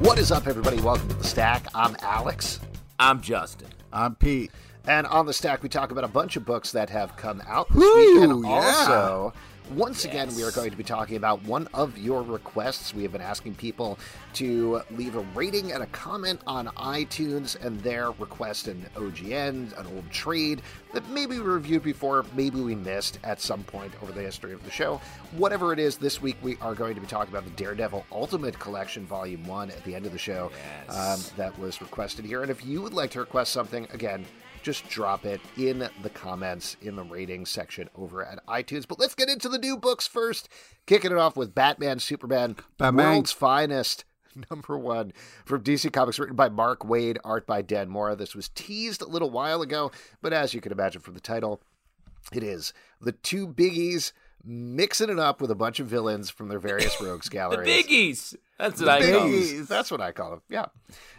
What is up, everybody? Welcome to the Stack. I'm Alex. I'm Justin. I'm Pete. And on the Stack, we talk about a bunch of books that have come out this Woo, week. And yeah. also, once again, we are going to be talking about one of your requests. We have been asking people to leave a rating and a comment on iTunes and their request an OGN, an old trade that maybe we reviewed before, maybe we missed at some point over the history of the show. Whatever it is, this week we are going to be talking about the Daredevil Ultimate Collection Volume 1 at the end of the show um, that was requested here. And if you would like to request something, again, just drop it in the comments in the ratings section over at iTunes. But let's get into the new books first. Kicking it off with Batman Superman, Batman. World's Finest. Number one from DC Comics, written by Mark Waid, art by Dan Mora. This was teased a little while ago, but as you can imagine from the title, it is the two biggies mixing it up with a bunch of villains from their various rogues The galleries. biggies. That's The what I call them. That's what I call them. Yeah,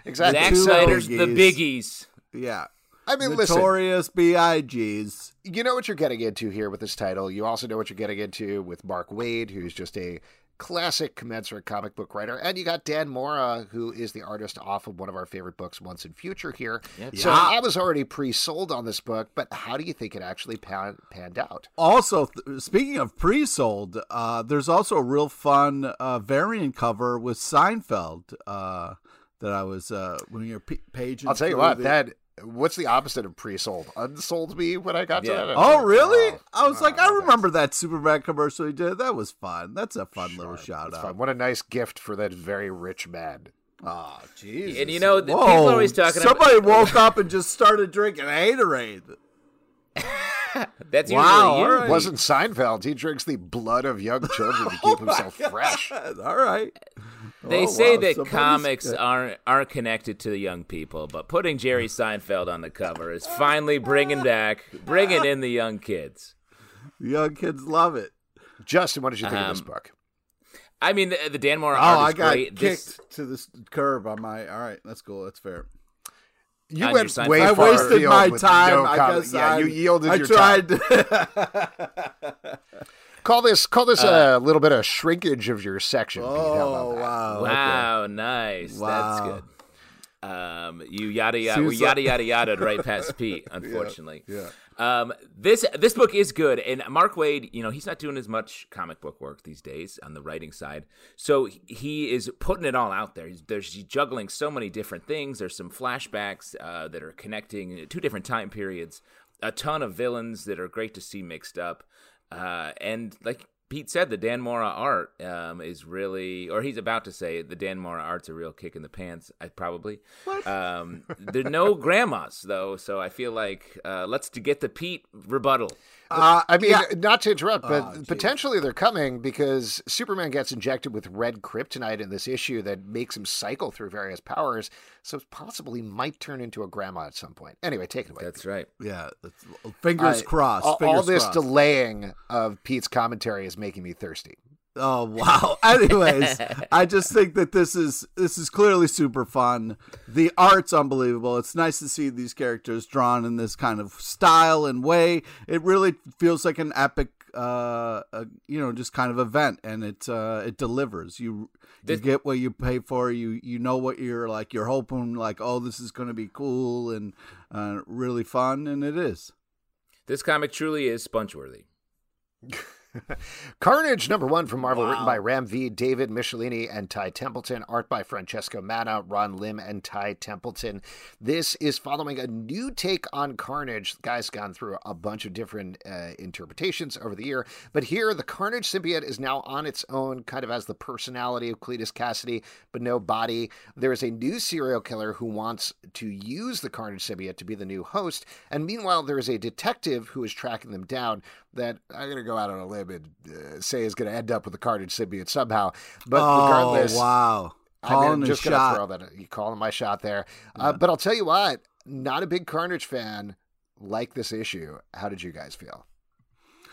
exactly. Zack Snyder's The biggies. Biggies. Yeah. I mean, listen. Notorious B.I.G.s. you know what you're getting into here with this title. You also know what you're getting into with Mark Waid, who's just a classic commensurate comic book writer. And you got Dan Mora, who is the artist off of one of our favorite books, Once and Future, here. So Yeah. I was already pre sold on this book, but how do you think it actually pan- panned out? Also, th- speaking of pre-sold, uh, there's also a real fun uh, variant cover with Seinfeld uh, that I was uh, when you're p- paging. I'll tell you what, the- that. What's the opposite of pre-sold? Unsold me when I got Yeah. to that. Oh, oh, really? I was Oh, like, I thanks. remember that Superman commercial he did. That was fun. That's a fun little shout that's out. fine. What a nice gift for that very rich man. Oh, Jesus. And you know, the- Whoa. people are always talking about- Somebody woke up and just started drinking Haterade. That's usually Wow, you. all right. Wasn't Seinfeld? He drinks the blood of young children to keep oh, himself fresh. All right. They Oh, say wow, that somebody's- comics aren't aren't connected to the young people, but putting Jerry Seinfeld on the cover is finally bringing back, bringing in the young kids. The young kids love it. Justin, what did you think of this Um, book? I mean, the, the Dan Mora Oh, art I got great. kicked This, to the curb on my. All right, that's cool. That's fair. You on went way Seinfeld. I wasted my time. no I comment. guess yeah, I, you yielded I your tried. time. Call this call this a little bit of shrinkage of your section. Pete. How about oh that? wow! wow, nice. Wow. That's good. Um, you yada yada, we yada yada yada right past Pete. Unfortunately, yeah. Um, this this book is good, and Mark Waid, you know, he's not doing as much comic book work these days on the writing side, so he is putting it all out there. He's, there's he's juggling so many different things. There's some flashbacks uh, that are connecting two different time periods, a ton of villains that are great to see mixed up, uh, and like Pete said the Dan Mora art um, is really, or he's about to say the Dan Mora art's a real kick in the pants. I probably. What? Um, there are no grandmas though, so I feel like uh, let's to get the Pete rebuttal. Uh, I mean, yeah. not to interrupt, but oh, potentially they're coming because Superman gets injected with red kryptonite in this issue that makes him cycle through various powers. So it's possible he might turn into a grandma at some point. Anyway, take it away. That's right. Yeah. Fingers uh, crossed. All, fingers all this crossed. delaying of Pete's commentary is making me thirsty. Oh wow. Anyways, I just think that this is this is clearly super fun. The art's unbelievable. It's nice to see these characters drawn in this kind of style and way. It really feels like an epic uh, uh you know, just kind of event and it uh it delivers. You you get what you pay for. You you know what you're like you're hoping like oh this is going to be cool and uh really fun and it is. This comic truly is sponge-worthy. Carnage number one from Marvel, wow. written by Ram V, David Michelinie, and Ty Templeton. Art by Francesco Manna, Ron Lim, and Ty Templeton. This is following a new take on Carnage. The guy's gone through a bunch of different uh, interpretations over the year, but here the Carnage symbiote is now on its own, kind of as the personality of Cletus Kasady, but no body. There is a new serial killer who wants to use the Carnage symbiote to be the new host, and meanwhile there is a detective who is tracking them down that I'm going to go out on a limb and uh, say is going to end up with the Carnage symbiote somehow. But oh, regardless, wow, calling I mean, just going to throw that. You calling my shot there. Uh, yeah. Uh, but I'll tell you what, not a big Carnage fan. Like this issue. How did you guys feel?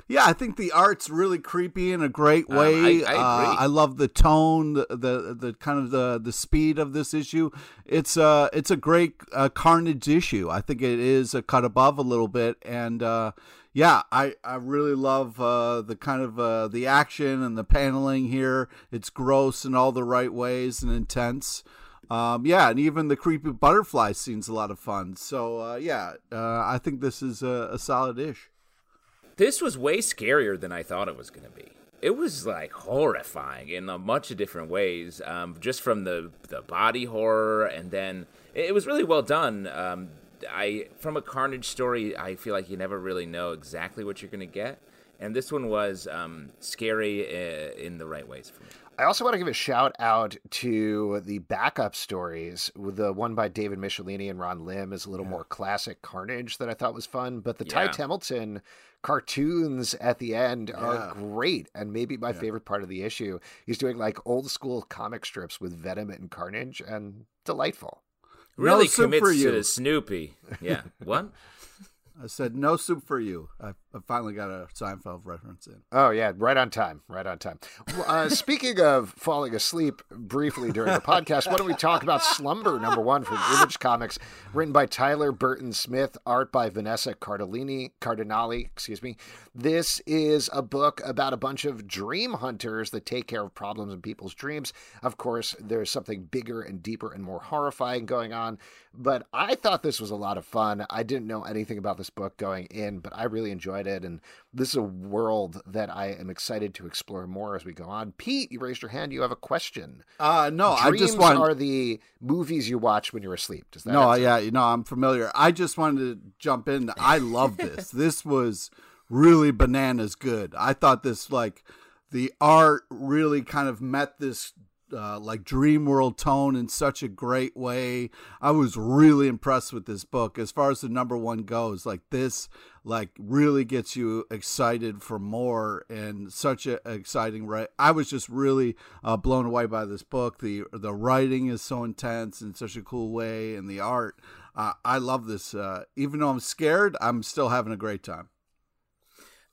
Yeah, I think the art's really creepy in a great way. Um, I, I, uh, I, love the tone, the, the, the kind of the the speed of this issue. It's uh it's a great uh, Carnage issue. I think it is a cut above a little bit, and uh, yeah, I, I really love uh, the kind of uh, the action and the paneling here. It's gross in all the right ways and intense. Um, yeah, and even the creepy butterfly scene's a lot of fun. So uh, yeah, uh, I think this is a, a solid ish. This was way scarier than I thought it was going to be it was like horrifying in a bunch of different ways um, just from the the body horror and then it was really well done um, I from a Carnage story, I feel like you never really know exactly what you're going to get, and this one was um, scary uh, in the right ways for me. I also want to give a shout out to the backup stories. The one by David Michelinie and Ron Lim is a little yeah. more classic Carnage that I thought was fun, but the yeah. Ty Templeton cartoons at the end yeah. are great and maybe my favorite part of the issue. He's doing like old school comic strips with Venom and Carnage and delightful really no commits to Snoopy. Yeah. what? I said no soup for you. I, I, finally got a Seinfeld reference in. Oh yeah, right on time, right on time. Uh, speaking of falling asleep briefly during the podcast, why don't we talk about Slumber number one from Image Comics, written by Tyler Burton Smith, art by Vanessa Cardellini, Cardinali, excuse me. This is a book about a bunch of dream hunters that take care of problems in people's dreams. Of course, there's something bigger and deeper and more horrifying going on, but I thought this was a lot of fun. I didn't know anything about this book going in, but I really enjoyed it. And this is a world that I am excited to explore more as we go on. Pete, you raised your hand. You have a question. Uh, no, Dreams I just want are the movies you watch when you're asleep. Does that no, yeah, you know, I'm familiar. I just wanted to jump in. I love this. this was really bananas good. I thought this like the art really kind of met this uh, like dream world tone in such a great way. I was really impressed with this book. As far as the number one goes, like this, like really gets you excited for more and such a exciting right. I was just really uh, blown away by this book. the The writing is so intense in such a cool way, and the art. Uh, I love this. Uh, even though I'm scared, I'm still having a great time.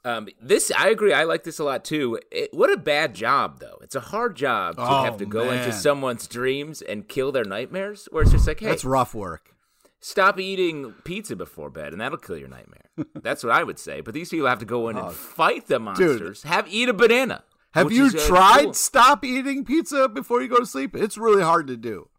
Um, this I agree. I like this a lot too. It, what a bad job, though. It's a hard job to oh, have to go man. into someone's dreams and kill their nightmares. Where it's just like, hey, that's rough work. Stop eating pizza before bed, and that'll kill your nightmare. that's what I would say. But these people have to go in oh, and fight the monsters. Dude, have eat a banana. Have you is, uh, tried cool. stop eating pizza before you go to sleep? It's really hard to do.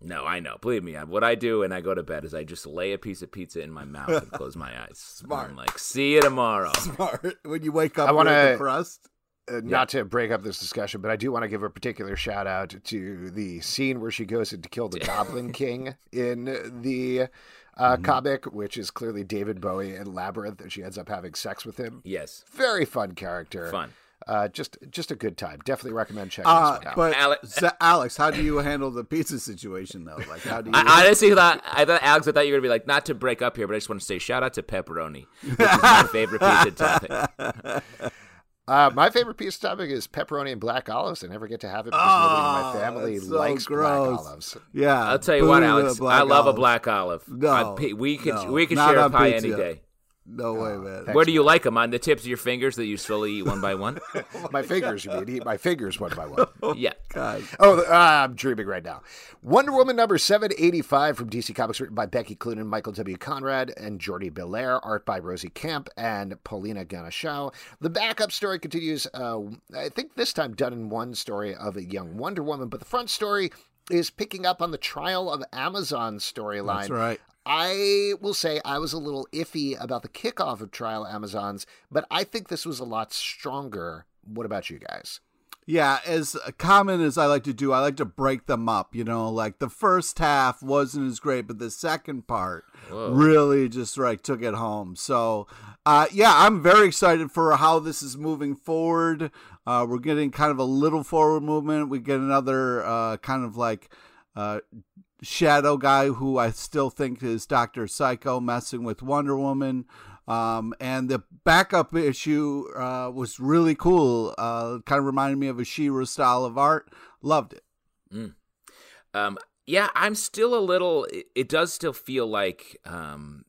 No, I know. Believe me, what I do when I go to bed is I just lay a piece of pizza in my mouth and close my eyes. Smart. I'm like, see you tomorrow. Smart. When you wake up, I want to crust. Uh, not to break up this discussion, but I do want to give a particular shout out to the scene where she goes in to kill the Goblin King in the uh, mm-hmm. comic, which is clearly David Bowie in Labyrinth, and she ends up having sex with him. Yes, very fun character. Fun. Uh, just just a good time. Definitely recommend checking Uh, this one out. but Alex- Alex, how do you handle the pizza situation though? Like, how do you? I honestly thought, I thought, Alex, I thought you were gonna be like, not to break up here, but I just want to say shout out to pepperoni, which is my favorite pizza topping. Uh, my favorite piece of topping is pepperoni and black olives. I never get to have it because nobody in my Oh, family so likes gross. black olives. yeah, I'll tell you what, Alex, I love a black olive. No, I- we could no, we could share a pie pizza. any day. No way, man. thanks. Where do you like them? On the tips of your fingers that you slowly eat one by one? My fingers, you mean? Eat my fingers one by one. yeah. God. Oh, uh, I'm dreaming right now. Wonder Woman number 785 from DC Comics, written by Becky Cloonan, Michael W. Conrad, and Jordie Bellaire, art by Rosi Kämpe and Paulina Ganucheau. The backup story continues, uh, I think this time done in one story of a young Wonder Woman, but the front story is picking up on the Trial of Amazon storyline. That's right. I will say I was a little iffy about the kickoff of Trial Amazons, but I think this was a lot stronger. What about you guys? Yeah, as common as I like to do, I like to break them up. You know, like the first half wasn't as great, but the second part really just like took it home. So, uh, yeah, I'm very excited for how this is moving forward. Uh, we're getting kind of a little forward movement. We get another uh, kind of like uh, shadow guy who I still think is Doctor Psycho messing with Wonder Woman. Um, and the backup issue uh, was really cool. Uh, kind of reminded me of a She-Ra style of art. Loved it. Um, yeah, I'm still a little. It, it does still feel like um,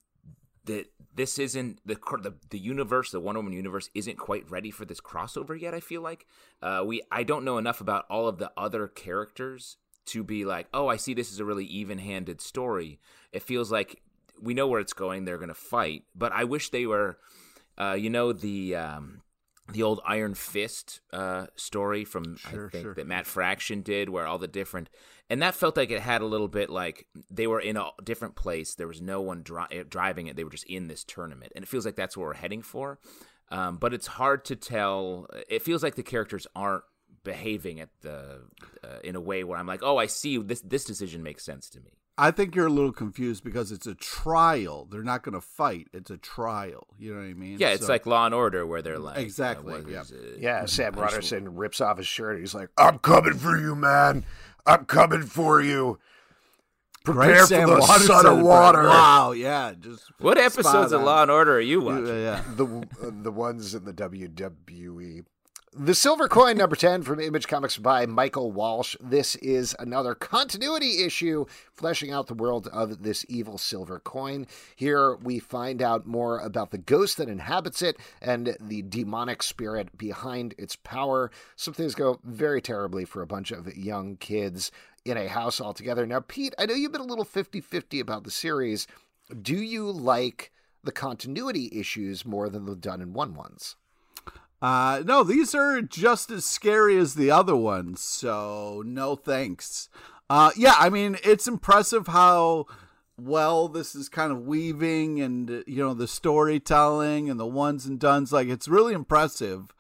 that this isn't the, the the universe, the Wonder Woman universe, isn't quite ready for this crossover yet. I feel like uh, we. I don't know enough about all of the other characters to be like, oh, I see this is a really even-handed story. It feels like we know where it's going. They're going to fight, but I wish they were. Uh, you know the. Um, the old Iron Fist uh, story from Sure, I think sure. that Matt Fraction did, where all the different and that felt like it had a little bit like they were in a different place. There was no one dri- driving it; they were just in this tournament, and it feels like that's what we're heading for. Um, but it's hard to tell. It feels like the characters aren't behaving at the uh, in a way where I'm like, oh, I see this. This decision makes sense to me. I think you're a little confused because it's a trial. They're not going to fight. It's a trial. You know what I mean? Yeah, it's So- like Law and Order, where they're like, uh, Exactly, what yeah. is it? Yeah, Sam Robertson rips off his shirt. He's like, "I'm coming for you, man. I'm coming for you. Great Prepare Sam for the Waterston son of water." Wow, yeah, just What episodes of. Law and Order are you watching? Yeah, yeah. The uh, the ones in the WWE. The Silver Coin, number 10 from Image Comics by Michael Walsh. This is another continuity issue fleshing out the world of this evil silver coin. Here we find out more about the ghost that inhabits it and the demonic spirit behind its power. Some things go very terribly for a bunch of young kids in a house altogether. Now, Pete, I know you've been a little 50 50 about the series. Do you like the continuity issues more than the done in one ones? Uh, no, these are just as scary as the other ones. So no thanks. Uh, yeah, I mean it's impressive how well this is kind of weaving and you know the storytelling and the ones and dones. Like it's really impressive.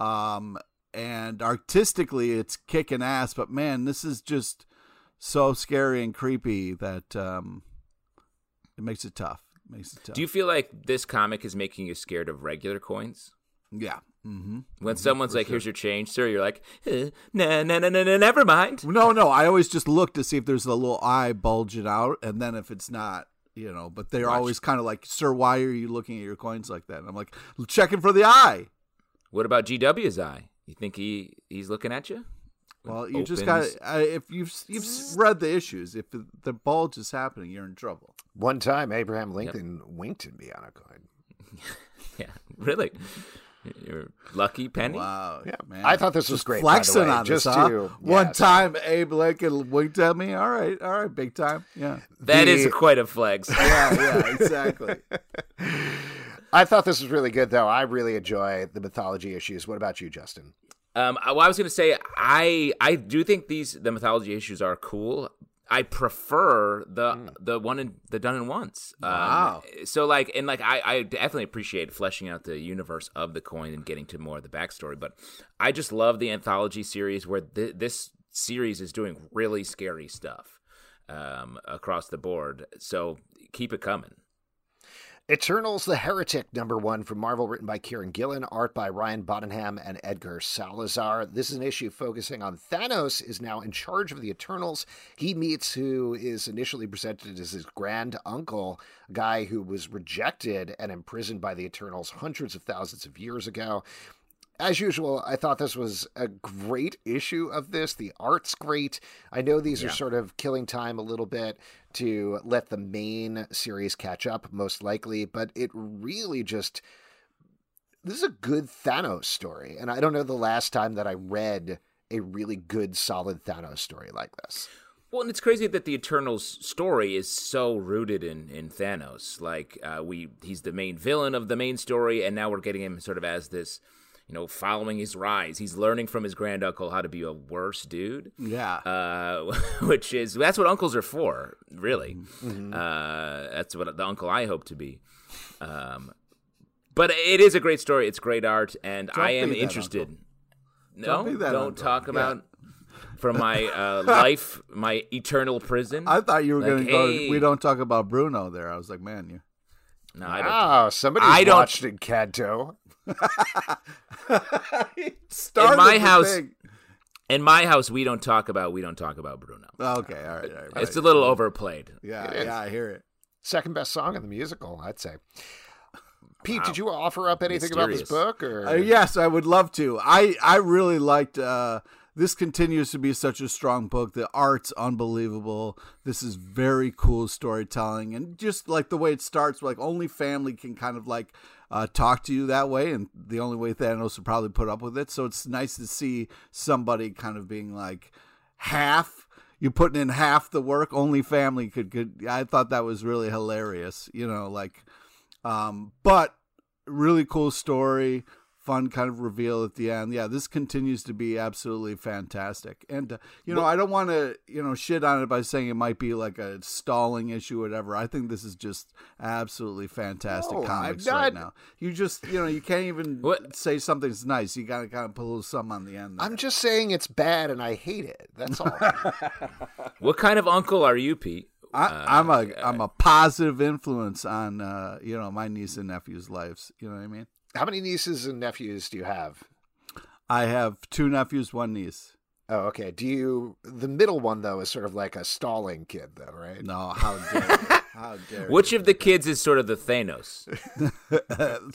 Um, and artistically, it's kicking ass. But man, this is just so scary and creepy that um, it makes it tough. It makes it tough. Do you feel like this comic is making you scared of regular coins? yeah. Mm-hmm. When someone's like, "Here's your change, sir," you're like, eh, "Nah, nah, nah, nah, nah, never mind." No, no. I always just look to see if there's a little eye bulging out, and then if it's not, you know. But they're Watch. always kind of like, "Sir, why are you looking at your coins like that?" And I'm like, checking for the eye. What about GW's eye? You think he he's looking at you? Well, you just got Opens- if you've you've read the issues, if the, the bulge is happening, you're in trouble. One time, Abraham Lincoln winked at me on a coin. Yeah, really. You're lucky, Penny. Wow, Yeah, man. I thought this was Just great, by the Flexing way, on just us, huh? to- One yes. time, Abe Lincoln winked at me. All right, all right, big time. Yeah, That is The- quite a flex. yeah, yeah, exactly. I thought this was really good, though. I really enjoy the mythology issues. What about you, Justin? Um, I- well, I was going to say I I do think these the mythology issues are cool. I prefer the the one in the done in once. Um, Wow. So like and like I I definitely appreciate fleshing out the universe of the coin and getting to more of the backstory. But I just love the anthology series where th- this series is doing really scary stuff um, across the board. So keep it coming. Eternals the Heretic, number one from Marvel, written by Kieron Gillen, art by Ryan Bodenheim and Edgar Salazar. This is an issue focusing on Thanos is now in charge of the Eternals. He meets who is initially presented as his grand uncle, a guy who was rejected and imprisoned by the Eternals hundreds of thousands of years ago as usual, I thought this was a great issue of this. The art's great. I know these yeah. are sort of killing time a little bit to let the main series catch up, most likely, but it really just. This is a good Thanos story. And I don't know the last time that I read a really good, solid Thanos story like this. Well, and it's crazy that the Eternals story is so rooted in in Thanos. Like uh, we, he's the main villain of the main story, and now we're getting him sort of as this you know, following his rise. He's learning from his granduncle how to be a worse dude. Yeah. Uh, which is that's what uncles are for, really. Mm-hmm. Uh, that's what the uncle I hope to be. Um, but it is a great story. It's great art, and don't I am interested. Uncle. No, don't, don't uncle. talk about. Yeah. From my uh, life, my eternal prison. I thought you were like, going to hey. go. We don't talk about Bruno there. I was like, man, you. No, I don't. Oh, somebody I watched don't... Encanto. in my house, thing. in my house, we don't talk about we don't talk about Bruno. Okay, all right, all right. It's a little overplayed. Yeah, yeah, I hear it. Second best song in the musical, I'd say. Pete, wow. did you offer up anything Mysterious. about this book? Or uh, yes, I would love to. I I really liked. Uh, this continues to be such a strong book. The art's unbelievable. This is very cool storytelling, and just like the way it starts, like only family can kind of like uh, talk to you that way, and the only way Thanos would probably put up with it. So it's nice to see somebody kind of being like half. You're putting in half the work. Only family could could. I thought that was really hilarious. You know, like, um, but really cool story fun kind of reveal at the end. Yeah, this continues to be absolutely fantastic. And uh, you know, I don't want to you know shit on it by saying it might be like a stalling issue, or whatever. I think this is just absolutely fantastic no, comics not... right now. You just you know you can't even what? say something's nice. You gotta kind of put a little something on the end. There. I'm just saying it's bad and I hate it. That's all. what kind of uncle are you, Pete? I, am uh, a am a positive influence on uh, you know my niece and nephew's lives. You know what I mean? How many nieces and nephews do you have? I have two nephews, one niece. Oh, okay. Do you? The middle one though is sort of like a stalling kid, though, right? No, how dare? how dare? Which of the kids is sort of the Thanos?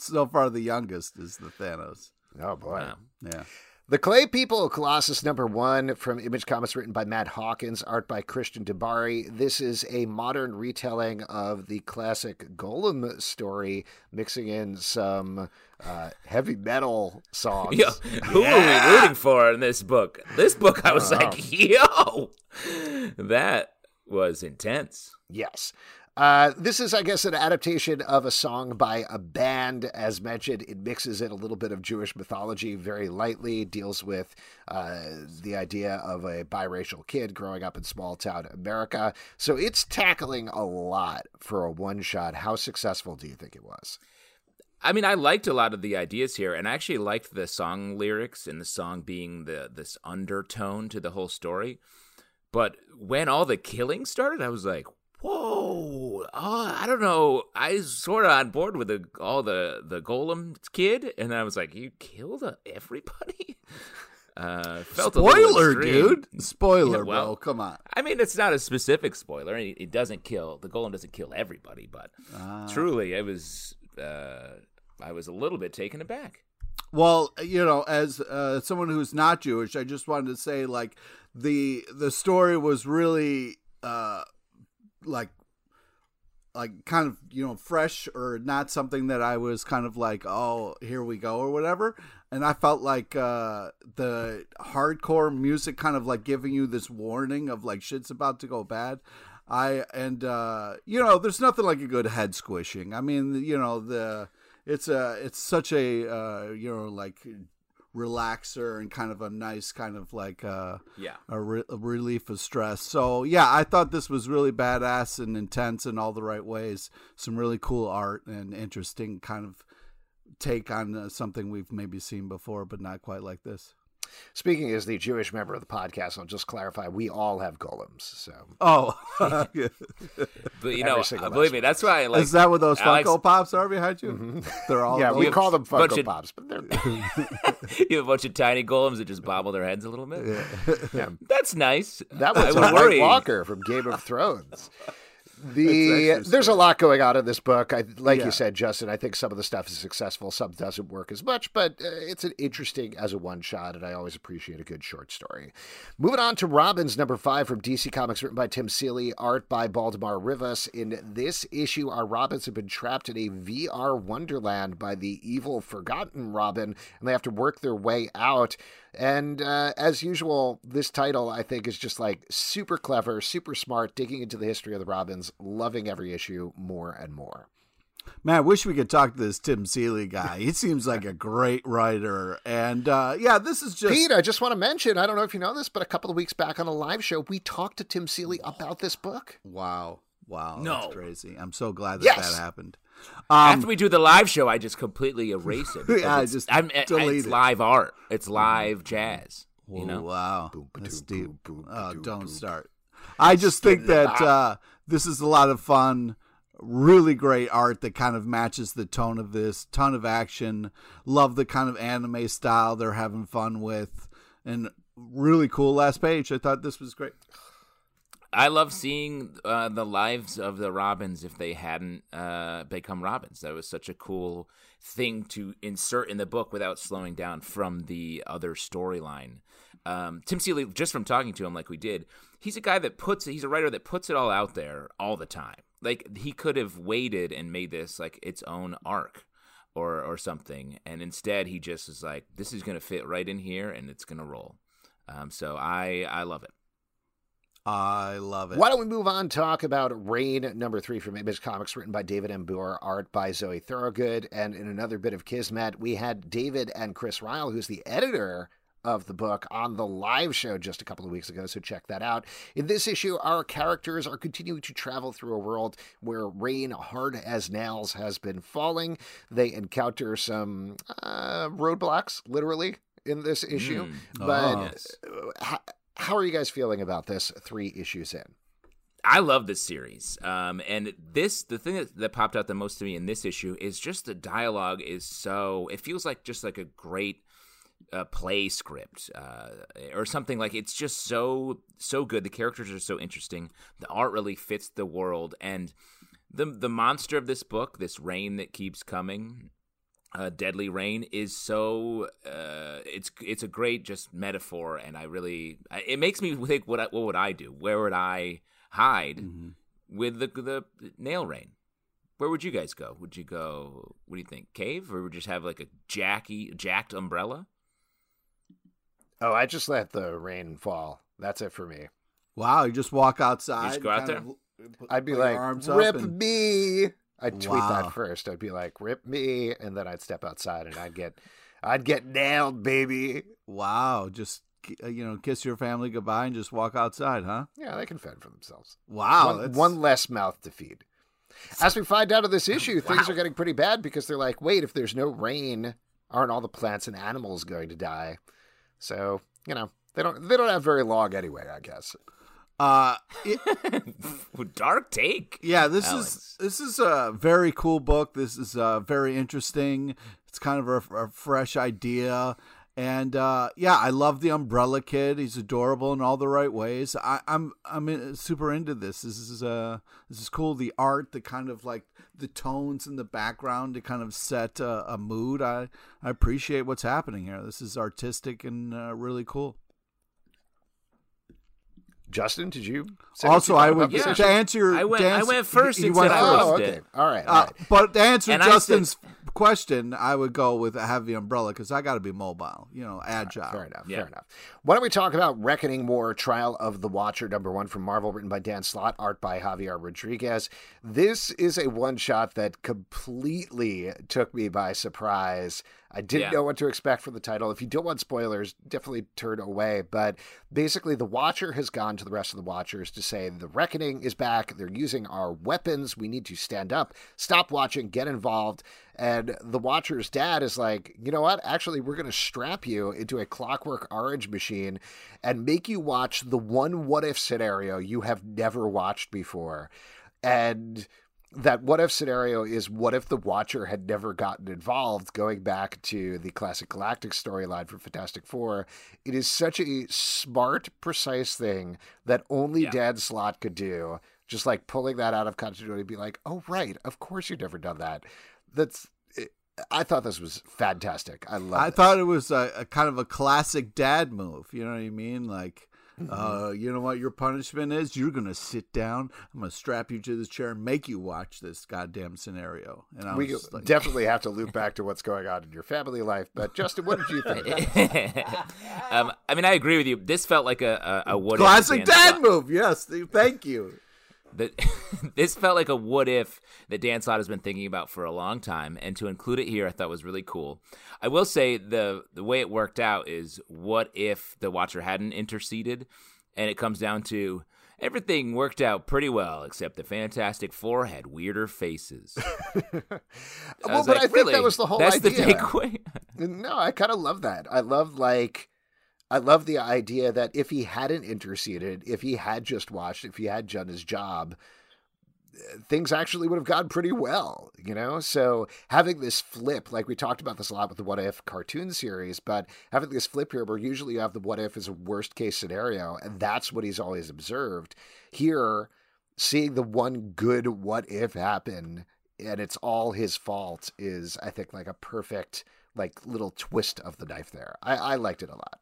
so far, the youngest is the Thanos. Oh boy. Wow. Yeah. The Clay People, Colossus number one from Image Comics, written by Matt Hawkins, art by Christian Dibari. This is a modern retelling of the classic Golem story, mixing in some uh, heavy metal songs. Yo, who yeah. are we rooting for in this book? This book, I was like, yo, that was intense. Yes. Uh, this is, I guess, an adaptation of a song by a band. As mentioned, it mixes in a little bit of Jewish mythology very lightly, deals with uh, the idea of a biracial kid growing up in small town America. So it's tackling a lot for a one shot. How successful do you think it was? I mean, I liked a lot of the ideas here, and I actually liked the song lyrics and the song being the this undertone to the whole story. But when all the killing started, I was like, whoa, oh, I don't know. I was sort of on board with the all the the golem kid, and I was like, you killed everybody. Uh, felt spoiler, dude. Spoiler, yeah, well, bro. Come on. I mean, it's not a specific spoiler. It doesn't kill the golem. Doesn't kill everybody, but uh, truly, it was. Uh, I was a little bit taken aback. Well, you know, as uh, someone who's not Jewish, I just wanted to say, like, the the story was really uh, like like kind of you know fresh or not something that I was kind of like oh here we go or whatever. And I felt like uh the hardcore music kind of like giving you this warning of like shit's about to go bad. I and uh you know there's nothing like a good head squishing. I mean you know the it's a it's such a uh you know like relaxer and kind of a nice kind of like uh yeah. a, re- a, relief of stress. So yeah i thought this was really badass and intense in all the right ways. Some really cool art and interesting kind of take on uh, something we've maybe seen before but not quite like this Speaking as the Jewish member of the podcast, I'll just clarify: we all have golems. So, Oh, But you know, uh, believe me, that's why I like. is that what those Alex- Funko Pops are behind you? Mm-hmm. They're all yeah, we call them bunch Funko of- Pops, but they're you have a bunch of tiny golems that just bobble their heads a little bit. Yeah. That's nice. That I was would a White worry. Walker from Game of Thrones. The there's a lot going on in this book. I like Yeah. you said, Justin. I think some of the stuff is successful, some doesn't work as much, but uh, it's an interesting as a one shot, and I always appreciate a good short story. Moving on to Robins number five from DC Comics, written by Tim Seeley, art by Baldemar Rivas. In this issue, our Robins have been trapped in a VR wonderland by the evil Forgotten Robin, and they have to work their way out. And uh, as usual, this title I think is just like super clever, super smart, digging into the history of the Robins, loving every issue more and more. Man, I wish we could talk to this Tim Seeley guy. He seems like a great writer. And uh, yeah, this is just. Pete, I just want to mention, I don't know if you know this, but a couple of weeks back on a live show, we talked to Tim Seeley about this book. Wow. Wow. No. That's crazy. I'm so glad that Yes. that happened. Um, After we do the live show, I just completely erase it. because Yeah, I it's, just I'm, delete it's it. live art. It's live jazz. You Oh, know, wow. Boom, That's ba-doom, deep. boom, boom, Oh, don't start. I just think that uh, this is a lot of fun. Really great art that kind of matches the tone of this. Ton of action. Love the kind of anime style they're having fun with. And really cool last page. I thought this was great. I love seeing uh, the lives of the Robins if they hadn't uh, become Robins. That was such a cool thing to insert in the book without slowing down from the other storyline. Um, Tim Seeley, just from talking to him like we did, he's a guy that puts he's a writer that puts it all out there all the time. Like he could have waited and made this like its own arc or or something, and instead he just is like, this is gonna fit right in here and it's gonna roll. Um, so I I love it. I love it. Why don't we move on? Talk about Rain number three from Image Comics, written by David M. Booher, art by Zoe Thorogood. And in another bit of Kismet, we had David and Chris Ryall, who's the editor of the book, on the live show just a couple of weeks ago. So check that out. In this issue, our characters are continuing to travel through a world where rain, hard as nails, has been falling. They encounter some uh, roadblocks, literally, in this issue. Mm. But Oh. Yes. How, how are you guys feeling about this three issues in? I love this series. Um, and this, the thing that, that popped out the most to me in this issue is just the dialogue is so, it feels like just like a great uh, play script uh, or something like it's just so, so good. The characters are so interesting. The art really fits the world. And the, the monster of this book, this rain that keeps coming, uh, deadly rain is so uh, it's it's a great just metaphor and i really it makes me think what I, what would i do where would i hide Mm-hmm. with the the nail rain where would you guys go would you go what do you think cave or would you just have like a jacky jacked umbrella Oh, I just let the rain fall. That's it for me. Wow, you just walk outside. You just go out there? of I'd be like, "Rip and- me!" I'd tweet Wow. that first. I'd be like, "Rip me," and then I'd step outside and I'd get, I'd get nailed, baby. Wow, just uh, you know, kiss your family goodbye and just walk outside, huh? Yeah, they can fend for themselves. Wow, one, one less mouth to feed. As we find out of this issue, things are getting pretty bad because they're like, wait, if there's no rain, aren't all the plants and animals going to die? So you know, they don't they don't have very long anyway, I guess. Uh, it, dark take yeah, this Alex. is this is a very cool book. This is uh, very interesting. It's kind of a, a fresh idea, and uh, yeah, I love the Umbrella Kid. He's adorable in all the right ways. I, I'm I'm in, super into this. This is uh this is cool. The art, the kind of like the tones in the background to kind of set a, a mood. I I appreciate what's happening here. This is artistic and uh, really cool. Justin, did you? say Also, you I would Yeah. to answer your. I went- to I went first you and went first. Oh, okay. All right. All Uh, but to answer And I said- Justin's question, I would go with a heavy umbrella because I got to be mobile, you know, agile. Fair enough. Yeah. Fair enough. Why don't we talk about Reckoning War Trial of the Watcher, number one from Marvel, written by Dan Slott, art by Javier Rodriguez. This is a one shot that completely took me by surprise. I didn't Yeah. know what to expect from the title. If you don't want spoilers, definitely turn away. But basically, the Watcher has gone to the rest of the Watchers to say the Reckoning is back. They're using our weapons. We need to stand up, stop watching, get involved. And the Watcher's dad is like, you know what? Actually, we're going to strap you into a clockwork orange machine and make you watch the one what if scenario you have never watched before. And that what if scenario is what if the Watcher had never gotten involved, going back to the classic Galactus storyline for Fantastic Four. It is such a smart, precise thing that only Yeah. Dan Slott could do. Just like pulling that out of continuity, be like, oh, right, of course you've never done that. That's. Eh, I thought this was fantastic. I love. I this. thought it was a, a kind of a classic dad move. You know what I mean? Like. Uh, you know what your punishment is? You're gonna sit down. I'm gonna strap you to this chair and make you watch this goddamn scenario. And I we like, definitely have to loop back to what's going on in your family life. But Justin, what did you think? um, I mean, I agree with you. This felt like a a, a what if classic dad Slott- move. Yes, thank you. That this felt like a what if that Dan Slott has been thinking about for a long time, and to include it here, I thought was really cool. I will say the the way it worked out is what if the Watcher hadn't interceded, and it comes down to everything worked out pretty well except the Fantastic Four had weirder faces. Well, but like, I think really? that was the whole That's idea. the takeaway. No, I kind of love that. I love like I love the idea that if he hadn't interceded, if he had just watched, if he had done his job, uh, things actually would have gone pretty well, you know? So having this flip, like we talked about this a lot with the What If cartoon series, but having this flip here where usually you have the What If as a worst case scenario, and that's what he's always observed. Here, seeing the one good what if happen and it's all his fault is I think like a perfect like little twist of the knife there. I, I liked it a lot.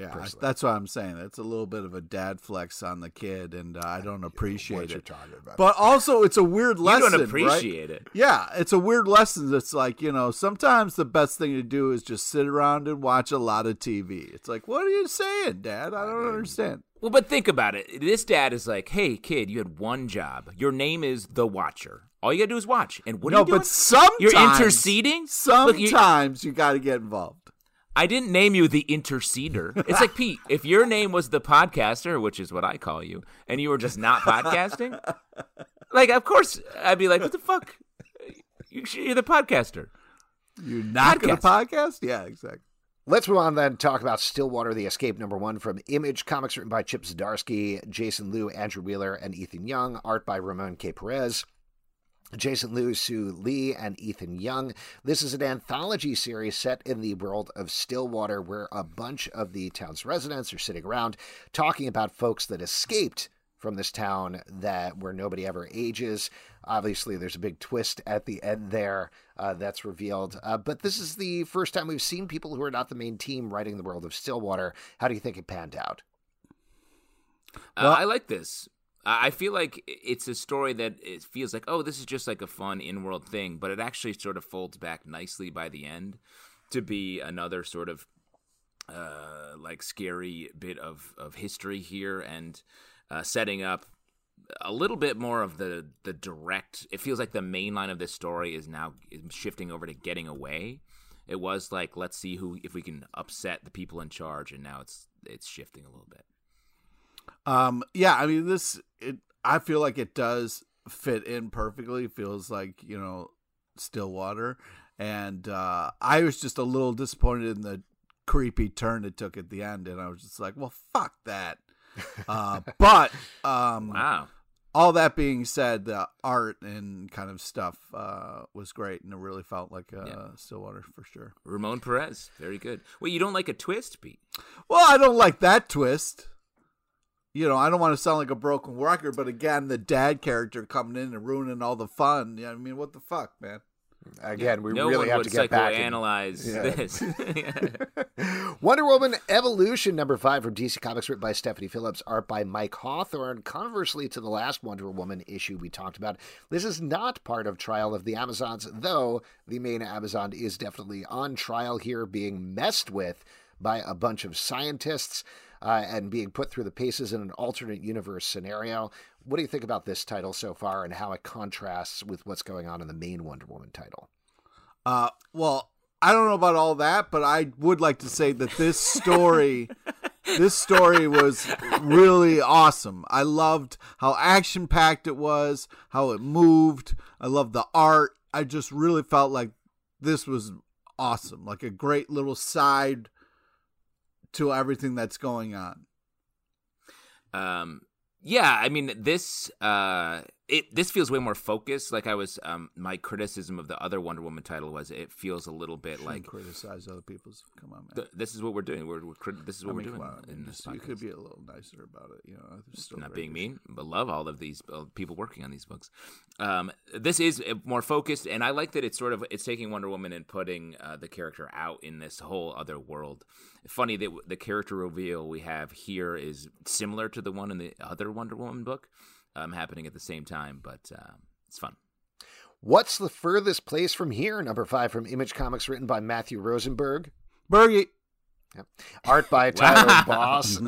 Yeah, that's what I'm saying. It's a little bit of a dad flex on the kid, and uh, I don't appreciate what you're it. talking about. But also, it's a weird lesson. You don't right? appreciate it. Yeah, it's a weird lesson. That's like you know, sometimes the best thing to do is just sit around and watch a lot of TV. It's like, what are you saying, Dad? I don't understand. Well, but think about it. This dad is like, "Hey, kid, you had one job. Your name is the Watcher. All you gotta do is watch. And what are no, you doing? but sometimes You're interceding. Look, you- Sometimes you, got to get involved. I didn't name you the interceder. It's like Pete. If your name was the podcaster, which is what I call you, and you were just not podcasting, like of course I'd be like, "What the fuck? You- You're the podcaster." You're not going to podcast? Yeah, exactly. Let's move on then. Talk about Stillwater, the Escape number one from Image Comics, written by Chip Zdarsky, Jason Loo, Andrew Wheeler, and Ethan Young. Art by Ramon K. Perez. Jason Loo, Soo Lee, and Ethan Young. This is an anthology series set in the world of Stillwater, where a bunch of the town's residents are sitting around talking about folks that escaped from this town that where nobody ever ages. Obviously, there's a big twist at the end there uh, that's revealed. Uh, but this is the first time we've seen people who are not the main team writing the world of Stillwater. How do you think it panned out? Uh, I like this. I feel like it's a story that it feels like, oh, this is just like a fun in-world thing, but it actually sort of folds back nicely by the end to be another sort of uh, like scary bit of of history here and uh, setting up a little bit more of the the direct. It feels like the main line of this story is now shifting over to getting away. It was like let's see who if we can upset the people in charge, and now it's it's shifting a little bit. Um, yeah, I mean, this, it, I feel like it does fit in perfectly. It feels like, you know, Stillwater. And uh, I was just a little disappointed in the creepy turn it took at the end. And I was just like, well, fuck that. Uh, but um, Wow. all that being said, the art and kind of stuff uh, was great. And it really felt like uh, Yeah. Stillwater for sure. Ramon Perez, very good. Wait, you don't like a twist, Pete? Well, I don't like that twist. You know, I don't want to sound like a broken record, but again, the dad character coming in and ruining all the fun. Yeah, I mean, what the fuck, man? Again, we no really have to get back. and- psychoanalyze Yeah. this. Wonder Woman Evolution number five from DC Comics, written by Stephanie Phillips, art by Mike Hawthorne. Conversely to the last Wonder Woman issue we talked about, this is not part of Trial of the Amazons, though the main Amazon is definitely on trial here, being messed with by a bunch of scientists uh, and being put through the paces in an alternate universe scenario. What do you think about this title so far and how it contrasts with what's going on in the main Wonder Woman title? Uh, well, I don't know about all that, but I would like to say that this story, this story was really awesome. I loved how action packed it was, how it moved. I loved the art. I just really felt like this was awesome, like a great little side to everything that's going on. Um, yeah, I mean this uh it this feels way more focused. Like I was um my criticism of the other Wonder Woman title was it feels a little bit Shouldn't like criticize other people's. Come on, man. th- this is what we're doing. We're, we're crit- this is what I mean, we're doing on, in this you could be a little nicer about it. You know, still not being mean, but love all of these uh, people working on these books. Um, this is uh, more focused, and I like that it's sort of it's taking Wonder Woman and putting uh, the character out in this whole other world. Funny that w- the character reveal we have here is similar to the one in the other Wonder Woman book, um, happening at the same time, but uh, it's fun. What's the furthest place from here? Number five from Image Comics, written by Matthew Rosenberg. Bergie. Art by Tyler Boss.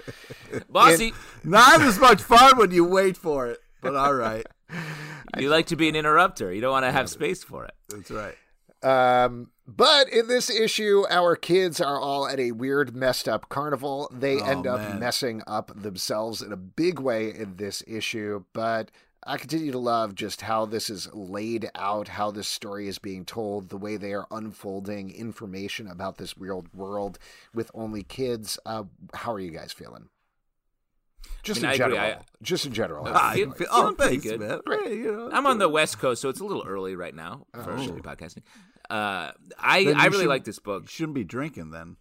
Bossy, Not as much fun when you wait for it, but all right. you like to be an interrupter. You don't want to have space for it. That's right. Um, but in this issue, our kids are all at a weird, messed up carnival. They Oh, end up man. messing up themselves in a big way in this issue. But I continue to love just how this is laid out, how this story is being told, the way they are unfolding information about this weird world with only kids. Uh, how are you guys feeling? Just I mean, in general. I- just in general. Uh, how I do you feel- feel? feel, oh, feeling pretty thanks, good. man. Great. Hey, you know, I'm on the West Coast, so it's a little early right now for Oh. early podcasting. Uh, I I really should- like this You book. shouldn't be drinking then.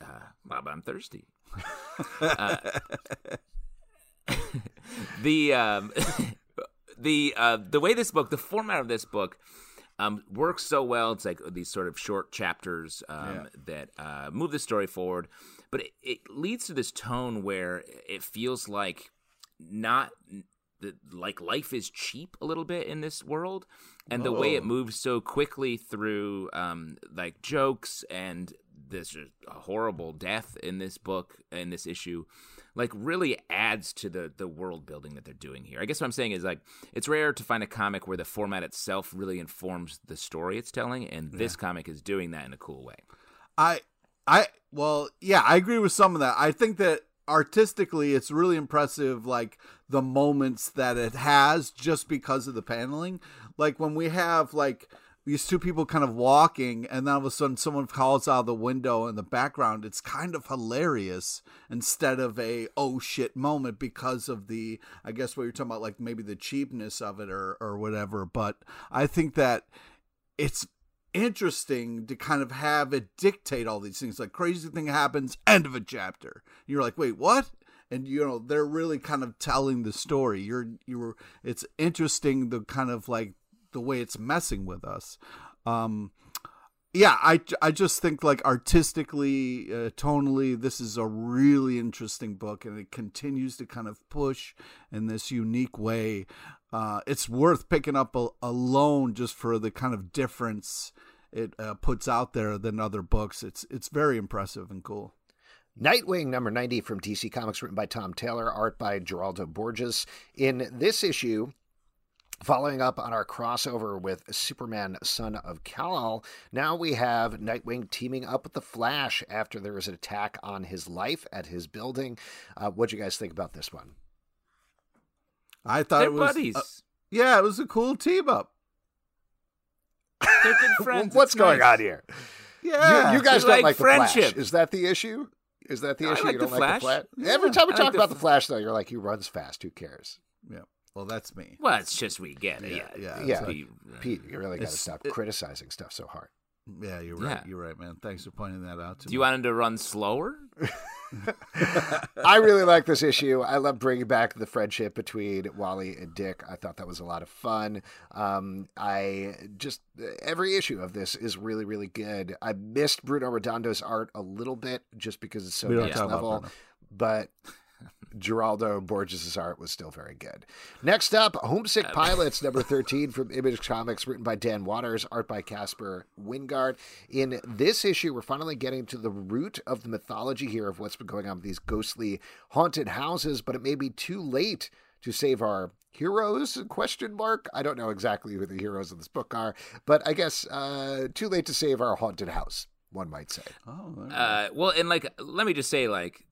Uh, well, but I'm thirsty. Uh, the um, the uh, the way this book, the format of this book, um, works so well. It's like these sort of short chapters um, that uh, move the story forward, but it, it leads to this tone where it feels like not the, like life is cheap a little bit in this world and the way it moves so quickly through um like jokes and this horrible death in this book in this issue like really adds to the the world building that they're doing here. I guess what I'm saying is like it's rare to find a comic where the format itself really informs the story it's telling and this comic is doing that in a cool way. I I well, yeah, I agree with some of that. I think that artistically it's really impressive like the moments that it has just because of the paneling. Like when we have like these two people kind of walking and then all of a sudden someone calls out of the window in the background it's kind of hilarious instead of a oh shit moment because of the i guess what you're talking about like maybe the cheapness of it or or whatever but i think that it's interesting to kind of have it dictate all these things. Like crazy thing happens, end of a chapter. You're like, wait, what? And you know they're really kind of telling the story. You're you're. It's interesting the kind of like the way it's messing with us. Um, yeah, I I just think like artistically, uh, tonally, this is a really interesting book, and it continues to kind of push in this unique way. Uh, it's worth picking up a, alone just for the kind of difference it uh, puts out there than other books. It's it's very impressive and cool. Nightwing number 90 from DC Comics, written by Tom Taylor, art by Geraldo Borges. In this issue, following up on our crossover with Superman, son of Kal-El, now we have Nightwing teaming up with the Flash after there is an attack on his life at his building. Uh, what do you guys think about this one? I thought They're it was buddies. uh, yeah, it was a cool team up. They're good friends. What's It's going nice. on here? Yeah, you, you guys We don't like like the Flash. friendship. Is that the issue? Is that the I issue? like you don't like the Flash. Flash? Every time we I talk like about the F- Flash, though, you're like, he runs fast. Who cares? yeah. Well, that's me. Well, it's just we get it. Yeah, Yeah, yeah, Yeah. Be- uh, Pete, you really got to stop it- criticizing stuff so hard. Yeah, you're right. Yeah. You're right, man. Thanks for pointing that out to Do me. you want him to run slower? I really like this issue. I love bringing back the friendship between Wally and Dick. I thought that was a lot of fun. Um, I just every issue of this is really, really good. I missed Bruno Redondo's art a little bit just because it's so next level, but. Geraldo Borges' art was still very good. Next up, Home Sick Pilots, number 13 from Image Comics, written by Dan Watters, art by Caspar Wijngaard. In this issue, we're finally getting to the root of the mythology here of what's been going on with these ghostly haunted houses, but it may be too late to save our heroes question mark i don't know exactly who the heroes of this book are but i guess uh too late to save our haunted house one might say Oh. Uh, well, and like, let me just say, like,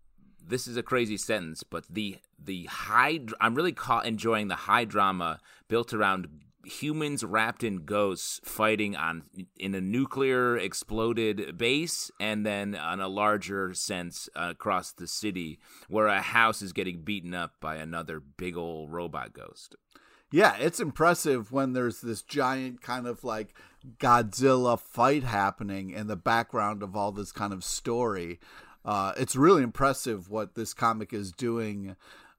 this is a crazy sentence, but the the high, I'm really caught enjoying the high drama built around humans wrapped in ghosts fighting on in a nuclear exploded base and then on a larger sense uh, across the city where a house is getting beaten up by another big old robot ghost. Yeah it's impressive when there's this giant kind of like godzilla fight happening in the background of all this kind of story uh, it's really impressive what this comic is doing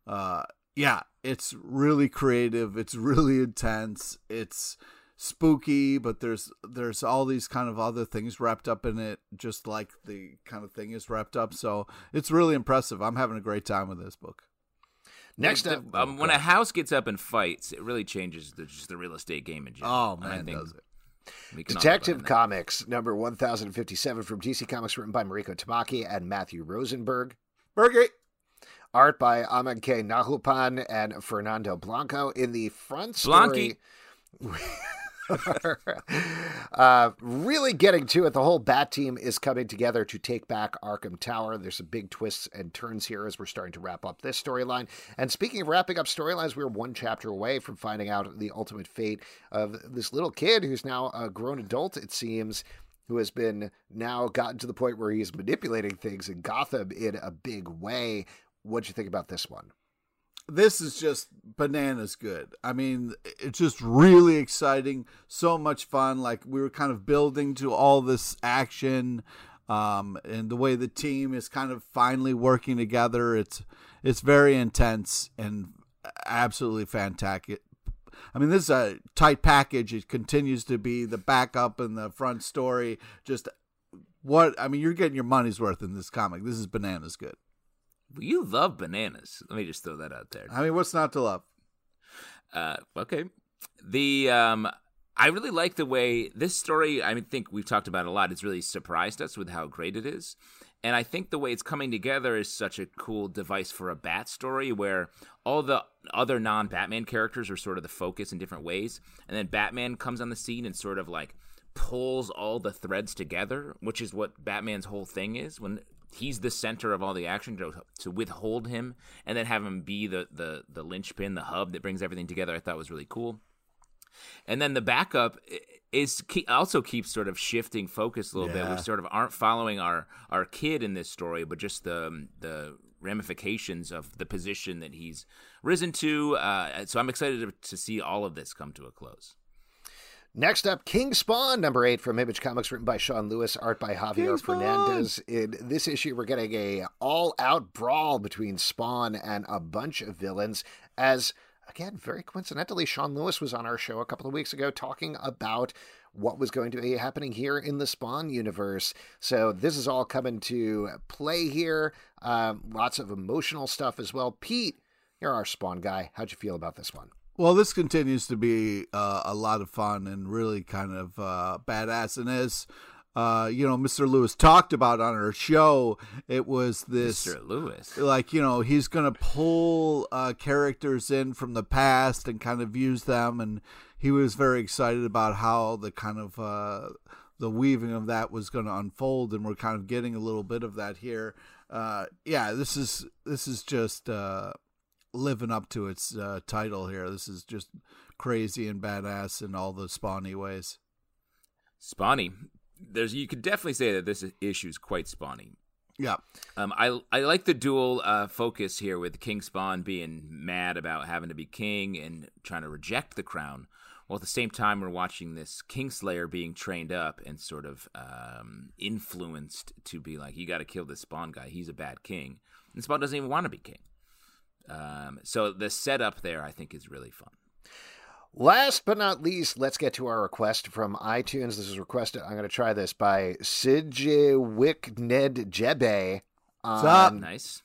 uh, yeah, it's really creative. It's really intense. It's spooky, but there's there's all these kind of other things wrapped up in it, just like the kind of thing is wrapped up. So it's really impressive. I'm having a great time with this book. Next up, um, when a house gets up and fights, it really changes the, just the real estate game in general. Oh man, does it. Detective Comics number 1057 from DC Comics, written by Mariko Tamaki and Matthew Rosenberg. Bergie. Art by Amancay Nahuelpan and Fernando Blanco. In the front story. uh, really getting to it. The whole Bat team is coming together to take back Arkham Tower. There's some big twists and turns here as we're starting to wrap up this storyline. And speaking of wrapping up storylines, we're one chapter away from finding out the ultimate fate of this little kid who's now a grown adult, it seems, who has been now gotten to the point where he's manipulating things in Gotham in a big way. What'd you think about this one? This is just bananas good. I mean, it's just really exciting. So much fun. Like we were kind of building to all this action, um, and the way the team is kind of finally working together. It's it's very intense and absolutely fantastic. I mean, this is a tight package. It continues to be the backup and the front story. Just what I mean, you're getting your money's worth in this comic. This is bananas good. You love bananas. Let me just throw that out there. I mean, what's not to love? Uh, okay. The um, I really like the way this story. I mean, think we've talked about a lot. It's really surprised us with how great it is, and I think the way it's coming together is such a cool device for a Bat story, where all the other non-Batman characters are sort of the focus in different ways, and then Batman comes on the scene and sort of like pulls all the threads together, which is what Batman's whole thing is. When he's the center of all the action to, to withhold him and then have him be the, the the linchpin the hub that brings everything together. I thought was really cool. And then the backup is also keeps sort of shifting focus a little yeah. bit we sort of aren't following our our kid in this story but just the the ramifications of the position that he's risen to uh, so i'm excited to, to see all of this come to a close Next up, King Spawn, number eight from Image Comics, written by Sean Lewis, art by Javier Fernandez. In this issue, we're getting a all-out brawl between Spawn and a bunch of villains. As again, very coincidentally, Sean Lewis was on our show a couple of weeks ago talking about what was going to be happening here in the Spawn universe. So this is all coming to play here. Um, lots of emotional stuff as well. Pete, you're our Spawn guy. How'd you feel about this one? Well, this continues to be uh, a lot of fun and really kind of uh, badass. And as uh, you know, Mr. Lewis talked about on our show, it was this Mr. Lewis, like you know, he's going to pull uh, characters in from the past and kind of use them, and he was very excited about how the kind of uh, the weaving of that was going to unfold, and we're kind of getting a little bit of that here. Uh, yeah, this is this is just living up to its uh, title here. This is just crazy and badass in all the spawny ways. Spawny. There's you could definitely say that this issue is quite spawny. Yeah. Um, I I like the dual uh, focus here with King Spawn being mad about having to be king and trying to reject the crown, while at the same time we're watching this Kingslayer being trained up and sort of um, influenced to be like, you got to kill this Spawn guy. He's a bad king, and Spawn doesn't even want to be king. Um, so the setup there, I think, is really fun. Last but not least, let's get to our request from iTunes. This is requested. I'm going to try this by Sidjewick Ned Jebe. On, nice.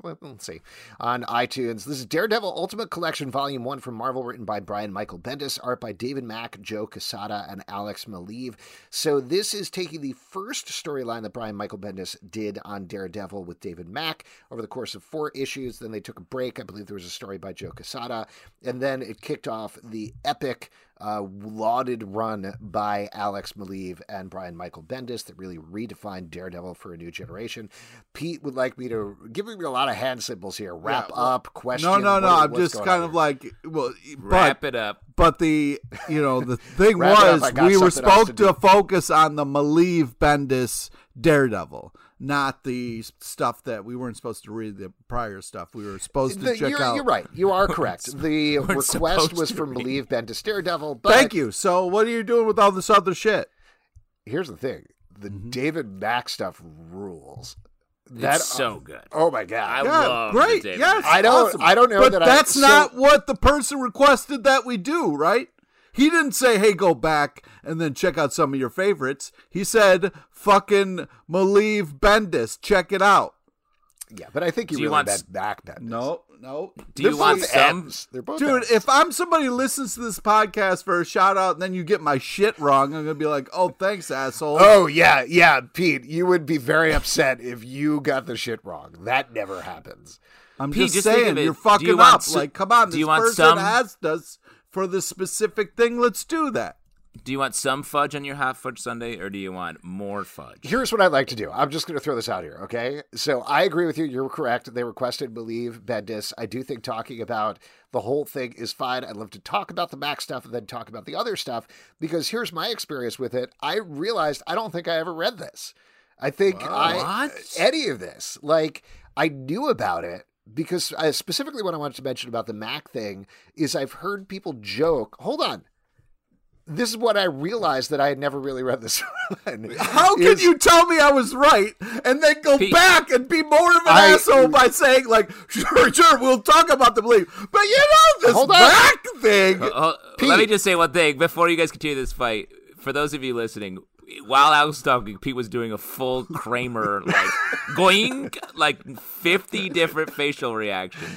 Let's see. On iTunes, this is Daredevil Ultimate Collection Volume 1 from Marvel, written by Brian Michael Bendis, art by David Mack, Joe Quesada, and Alex Maleev. So, this is taking the first storyline that Brian Michael Bendis did on Daredevil with David Mack over the course of four issues. Then they took a break. I believe there was a story by Joe Quesada. And then it kicked off the epic uh, lauded run by Alex Maleev and Brian Michael Bendis that really redefined Daredevil for a new generation. Pete would like me to give me a lot of hand symbols here. Wrap yeah, well, up, question. No, no, no. I'm just kind on? of like, well, wrap it up. But the you know the thing it up, was we were supposed to to, focus on the Maleev Bendis Daredevil, not the stuff that we weren't supposed to read the prior stuff. We were supposed to The- check you're, out. you're right. You are correct. The request was from. Maleev Bendis Daredevil. But Thank you. So what are you doing with all this other shit? Here's the thing: the Mm-hmm. David Mack stuff rules. That It's so good. Oh my god! I Yeah, love great. David Yes, I don't- awesome. I don't know but that I- that's so- not what the person requested that we do, right? He didn't say, "Hey, go back and then check out some of your favorites." He said, "Fucking Maleev Bendis, check it out." yeah, but I think you Do you really want meant Mack Bendis. No, no, Do you They're want some? M's. They're both dude. M's. If I'm somebody who listens to this podcast for a shout out and then you get my shit wrong, I'm gonna be like, "Oh, thanks, asshole." Oh yeah, yeah, Pete. You would be very upset if you got the shit wrong. That never happens. I'm Pete, just, just saying, you're fucking you up. s- like, come on, do this you want person some- asked us for the specific thing. Let's do that. Do you want some fudge on your half fudge sundae, or do you want more fudge? Here's what I'd like to do. I'm just going to throw this out here, okay? So I agree with you. You're correct. They requested Maleev Bendis. I do think talking about the whole thing is fine. I'd love to talk about the Mack stuff and then talk about the other stuff because here's my experience with it. I realized I don't think I ever read this. I think I any of this. Like I knew about it because uh, specifically what I wanted to mention about the Mack thing is I've heard people joke. Hold on. This is what I realized that I had never really read this one. How can is- you tell me I was right and then go Pete- back and be more of an I- asshole by saying like, sure, sure, we'll talk about the belief, but you know this Hold back thing. Uh, let me just say one thing before you guys continue this fight. For those of you listening, while I was talking, Pete was doing a full Kramer, like going like fifty different facial reactions.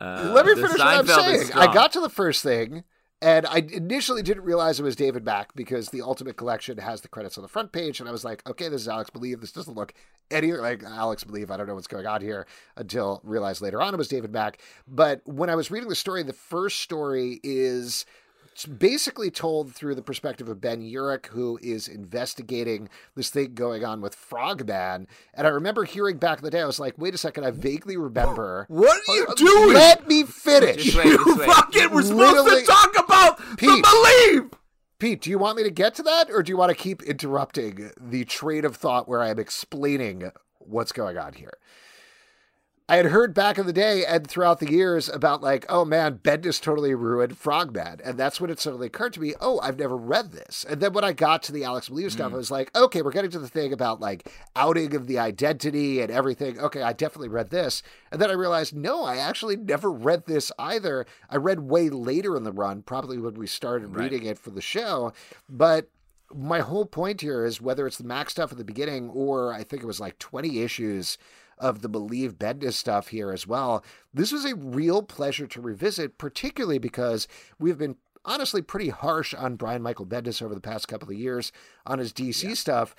Uh, Let me the finish what I'm saying. I got to the first thing, and I initially didn't realize it was David Mack because the Ultimate Collection has the credits on the front page, and I was like, okay, this is Alex Maleev. This doesn't look any like Alex Maleev. I don't know what's going on here until realized later on it was David Mack. But when I was reading the story, the first story is it's basically told through the perspective of Ben Urich, who is investigating this thing going on with Frogman. And I remember hearing back in the day, I was like, wait a second, I vaguely remember. What are you doing? Let me finish. Just wait, you just wait. fucking were supposed Literally- to talk about Pete. the belief. Pete, do you want me to get to that, or do you want to keep interrupting the train of thought where I'm explaining what's going on here? I had heard back in the day and throughout the years about like, oh man, Bendis totally ruined Frogman, and that's when it suddenly occurred to me, oh, I've never read this. And then when I got to the Alex Maleev stuff, hmm. I was like, okay, we're getting to the thing about like outing of the identity and everything. Okay, I definitely read this, and then I realized, no, I actually never read this either. I read way later in the run, probably when we started Right. reading it for the show, but my whole point here is whether it's the Mack stuff at the beginning or I think it was like 20 issues of the Maleev Bendis stuff here as well. This was a real pleasure to revisit, particularly because we've been honestly pretty harsh on Brian Michael Bendis over the past couple of years on his DC stuff.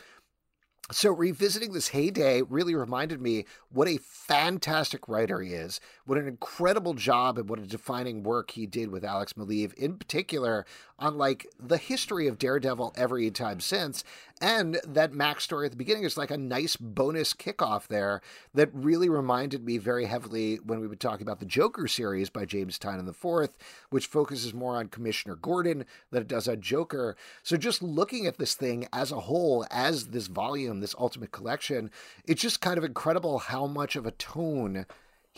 So revisiting this heyday really reminded me what a fantastic writer he is, what an incredible job and what a defining work he did with Alex Maleev, in particular on like the history of Daredevil every time since. And that Mack's story at the beginning is like a nice bonus kickoff there that really reminded me very heavily when we would talk about the Joker series by James Tynion IV, which focuses more on Commissioner Gordon than it does on Joker. So just looking at this thing as a whole, as this volume, this ultimate collection, it's just kind of incredible how much of a tone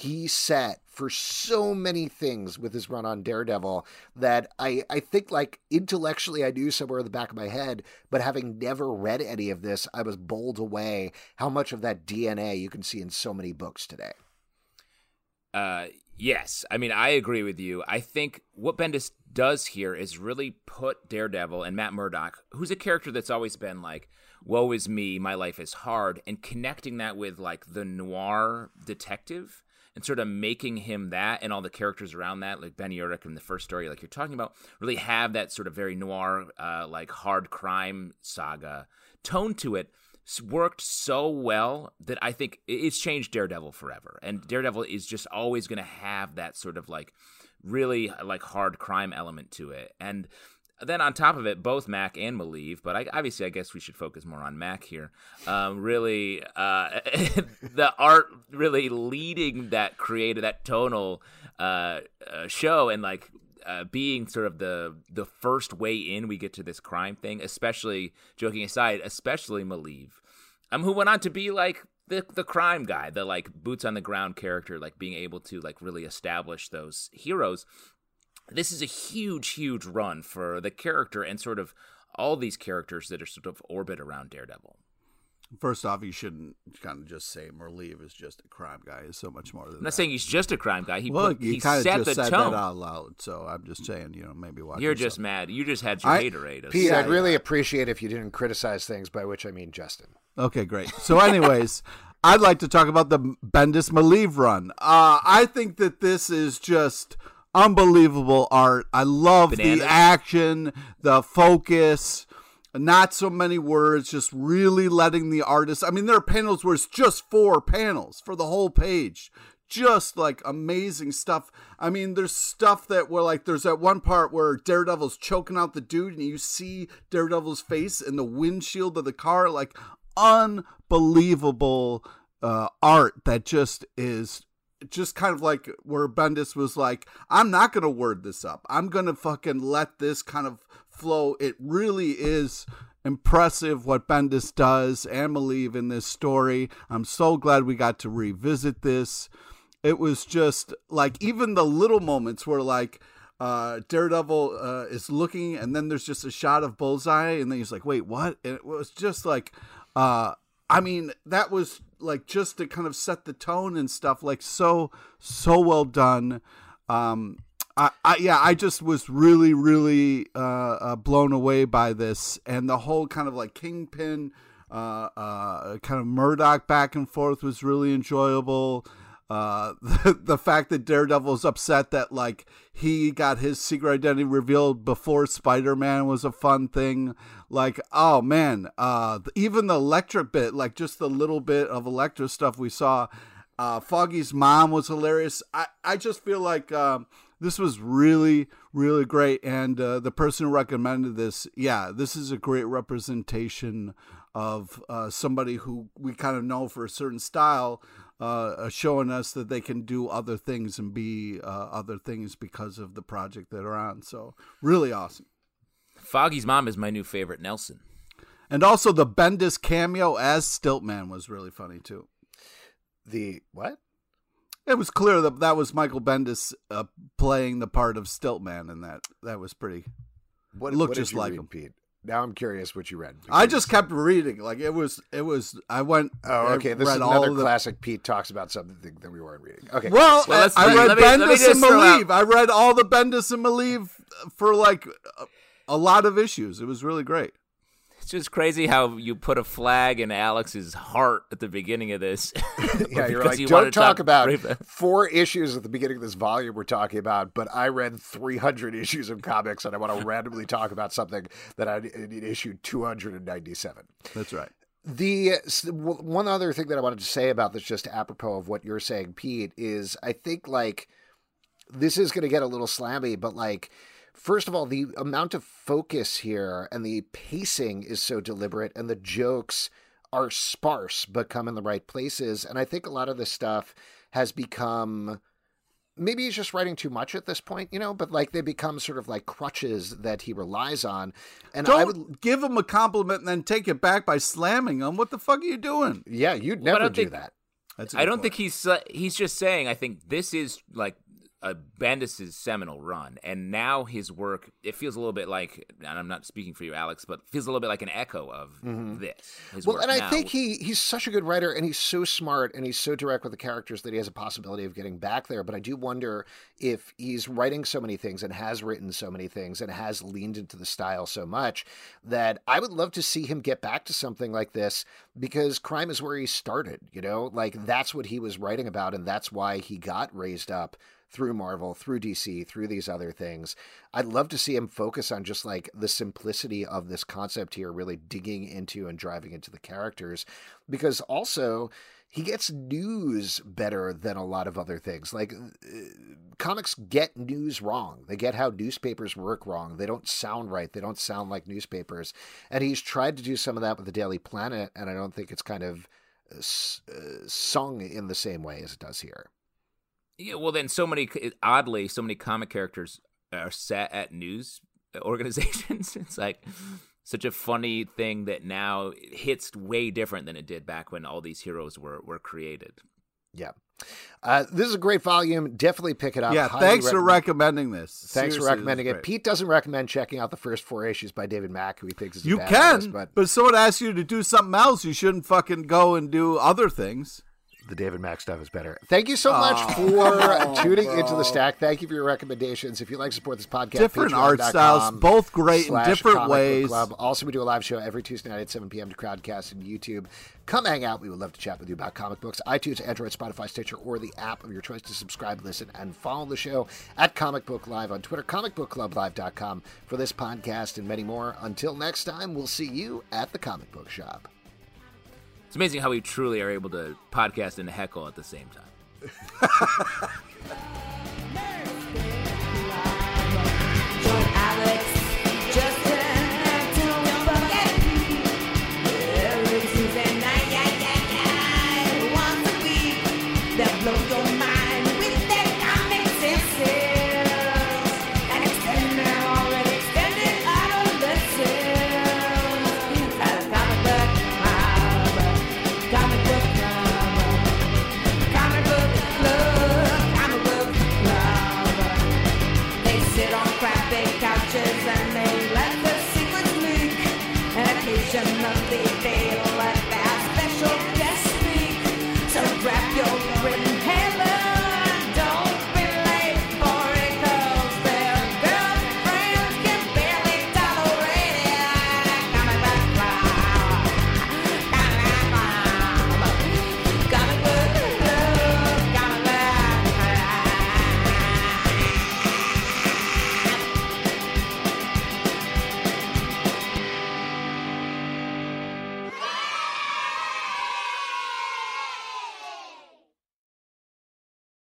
he set for so many things with his run on Daredevil that I, I think like intellectually I knew somewhere in the back of my head, but having never read any of this, I was bowled away how much of that DNA you can see in so many books today. Uh, yes, I mean I agree with you. I think what Bendis does here is really put Daredevil and Matt Murdock, who's a character that's always been like, "Woe is me, my life is hard," and connecting that with like the noir detective and sort of making him that and all the characters around that, like Benny Urich in the first story, like you're talking about, really have that sort of very noir, uh, like hard crime saga tone to it worked so well that I think it's changed Daredevil forever. And Daredevil is just always going to have that sort of like really like hard crime element to it. And then on top of it, both Mack and Maleev, but I, obviously I guess we should focus more on Mack here. Um, really, uh, the art really leading that creative, that tonal uh, uh, show, and like uh, being sort of the the first way in we get to this crime thing, especially joking aside, especially Maleev, um, who went on to be like the the crime guy, the like boots on the ground character, like being able to like really establish those heroes. This is a huge, huge run for the character and sort of all these characters that are sort of orbit around Daredevil. First off, you shouldn't kind of just say Maleev is just a crime guy. Is so much more than I'm not saying he's just a crime guy. He well, put, you he kind set of just the said tone. that out loud, so I'm just saying, you know, maybe watch. You're yourself. just mad. You just had your I- haterade. Pete, Yeah, I'd really appreciate if you didn't criticize things, by which I mean Justin. Okay, great. So, anyways, I'd like to talk about the Bendis Maleev run. Uh, I think that this is just unbelievable art. I love Bananas. the action, the focus, not so many words, just really letting the artist. I mean, there are panels where it's just four panels for the whole page. Just like amazing stuff. I mean, there's stuff that where like there's that one part where Daredevil's choking out the dude, and you see Daredevil's face in the windshield of the car. Like unbelievable uh, art that just is just kind of like where Bendis was like, I'm not gonna word this up. I'm gonna fucking let this kind of flow. It really is impressive what Bendis does and Maleev in this story. I'm so glad we got to revisit this. It was just like even the little moments where like uh, Daredevil uh, is looking and then there's just a shot of Bullseye and then he's like, wait, what? And it was just like, uh, I mean, that was like just to kind of set the tone and stuff, like so, so well done. Um, I, I yeah, I just was really, really uh, uh, blown away by this and the whole kind of like Kingpin, uh, uh, kind of Murdock back and forth was really enjoyable. Uh, the, the fact that Daredevil is upset that like he got his secret identity revealed before Spider-Man was a fun thing. Like, oh man, uh, even the electric bit, like just the little bit of electric stuff we saw. Uh, Foggy's mom was hilarious. I, I just feel like um, this was really, really great. And uh, the person who recommended this, yeah, this is a great representation of uh, somebody who we kind of know for a certain style, uh, showing us that they can do other things and be uh, other things because of the project that are on. So, really awesome. Foggy's mom is my new favorite, Nelson. And also the Bendis cameo as Stiltman was really funny too. The what? It was clear that that was Michael Bendis uh, playing the part of Stiltman, and that that was pretty. What Looked what did just you like read, him. Pete? Now I'm curious what you read. I just kept reading, like it was. It was. I went. Oh, okay. This read is another of the- classic. Pete talks about something that we weren't reading. Okay. Well, Well, let's- I, I read let me- let me Bendis and just throw out- Maleev. I read all the Bendis and Maleev for like a, a lot of issues. It was really great. It's just crazy how you put a flag in Alex's heart at the beginning of this. yeah, you're because like, you don't wanted to talk about Raven. four issues at the beginning of this volume we're talking about, but I read 300 issues of comics and I want to randomly talk about something that I in issue 297. That's right. The one other thing that I wanted to say about this, just apropos of what you're saying, Pete, is I think like this is going to get a little slammy, but like, first of all, the amount of focus here and the pacing is so deliberate, and the jokes are sparse but come in the right places. And I think a lot of this stuff has become maybe he's just writing too much at this point, you know, but like they become sort of like crutches that he relies on. And Don't I would, give him a compliment and then take it back by slamming him. What the fuck are you doing? yeah, you'd never don't think- that. That's a I don't point. think he's uh, he's just saying. I think this is like a Bendis's seminal run, and now his work it feels a little bit like, and I'm not speaking for you, Alex, but feels a little bit like an echo of this. His Mm-hmm. Well, work and I think he he's such a good writer, and he's so smart, and he's so direct with the characters that he has a possibility of getting back there. But I do wonder if he's writing so many things and has written so many things and has leaned into the style so much that I would love to see him get back to something like this because crime is where he started. You know, like that's what he was writing about, and that's why he got raised up through Marvel, through DC, through these other things. I'd love to see him focus on just like the simplicity of this concept here, really digging into and driving into the characters. Because also, he gets news better than a lot of other things. Like, uh, comics get news wrong. They get how newspapers work wrong. They don't sound right. They don't sound like newspapers. And he's tried to do some of that with the Daily Planet, and I don't think it's kind of uh, uh, sung in the same way as it does here. Yeah, well, then so many oddly, so many comic characters are set at news organizations. it's like such a funny thing that now hits way different than it did back when all these heroes were were created. Yeah. Uh, this is a great volume. Definitely pick it up. Yeah, Highly thanks for recommending this. Thanks Seriously, for recommending it. Pete doesn't recommend checking out the first four issues by David Mack, who he thinks is a You bad can, artist, but, but someone asks you to do something else, you shouldn't fucking go and do other things. The David Mack stuff is better. Thank you so much Oh, for tuning into the stack. Thank you for your recommendations. If you'd like to support this podcast, Different art styles, both great in different ways. Club. Also, we do a live show every Tuesday night at 7 p.m. to Crowdcast and YouTube. Come hang out. We would love to chat with you about comic books. iTunes, Android, Spotify, Stitcher, or the app of your choice to subscribe, listen, and follow the show at Comic Book Live on Twitter, comicbookclublive.com for this podcast and many more. Until next time, we'll see you at the comic book shop. It's amazing how we truly are able to podcast and heckle at the same time.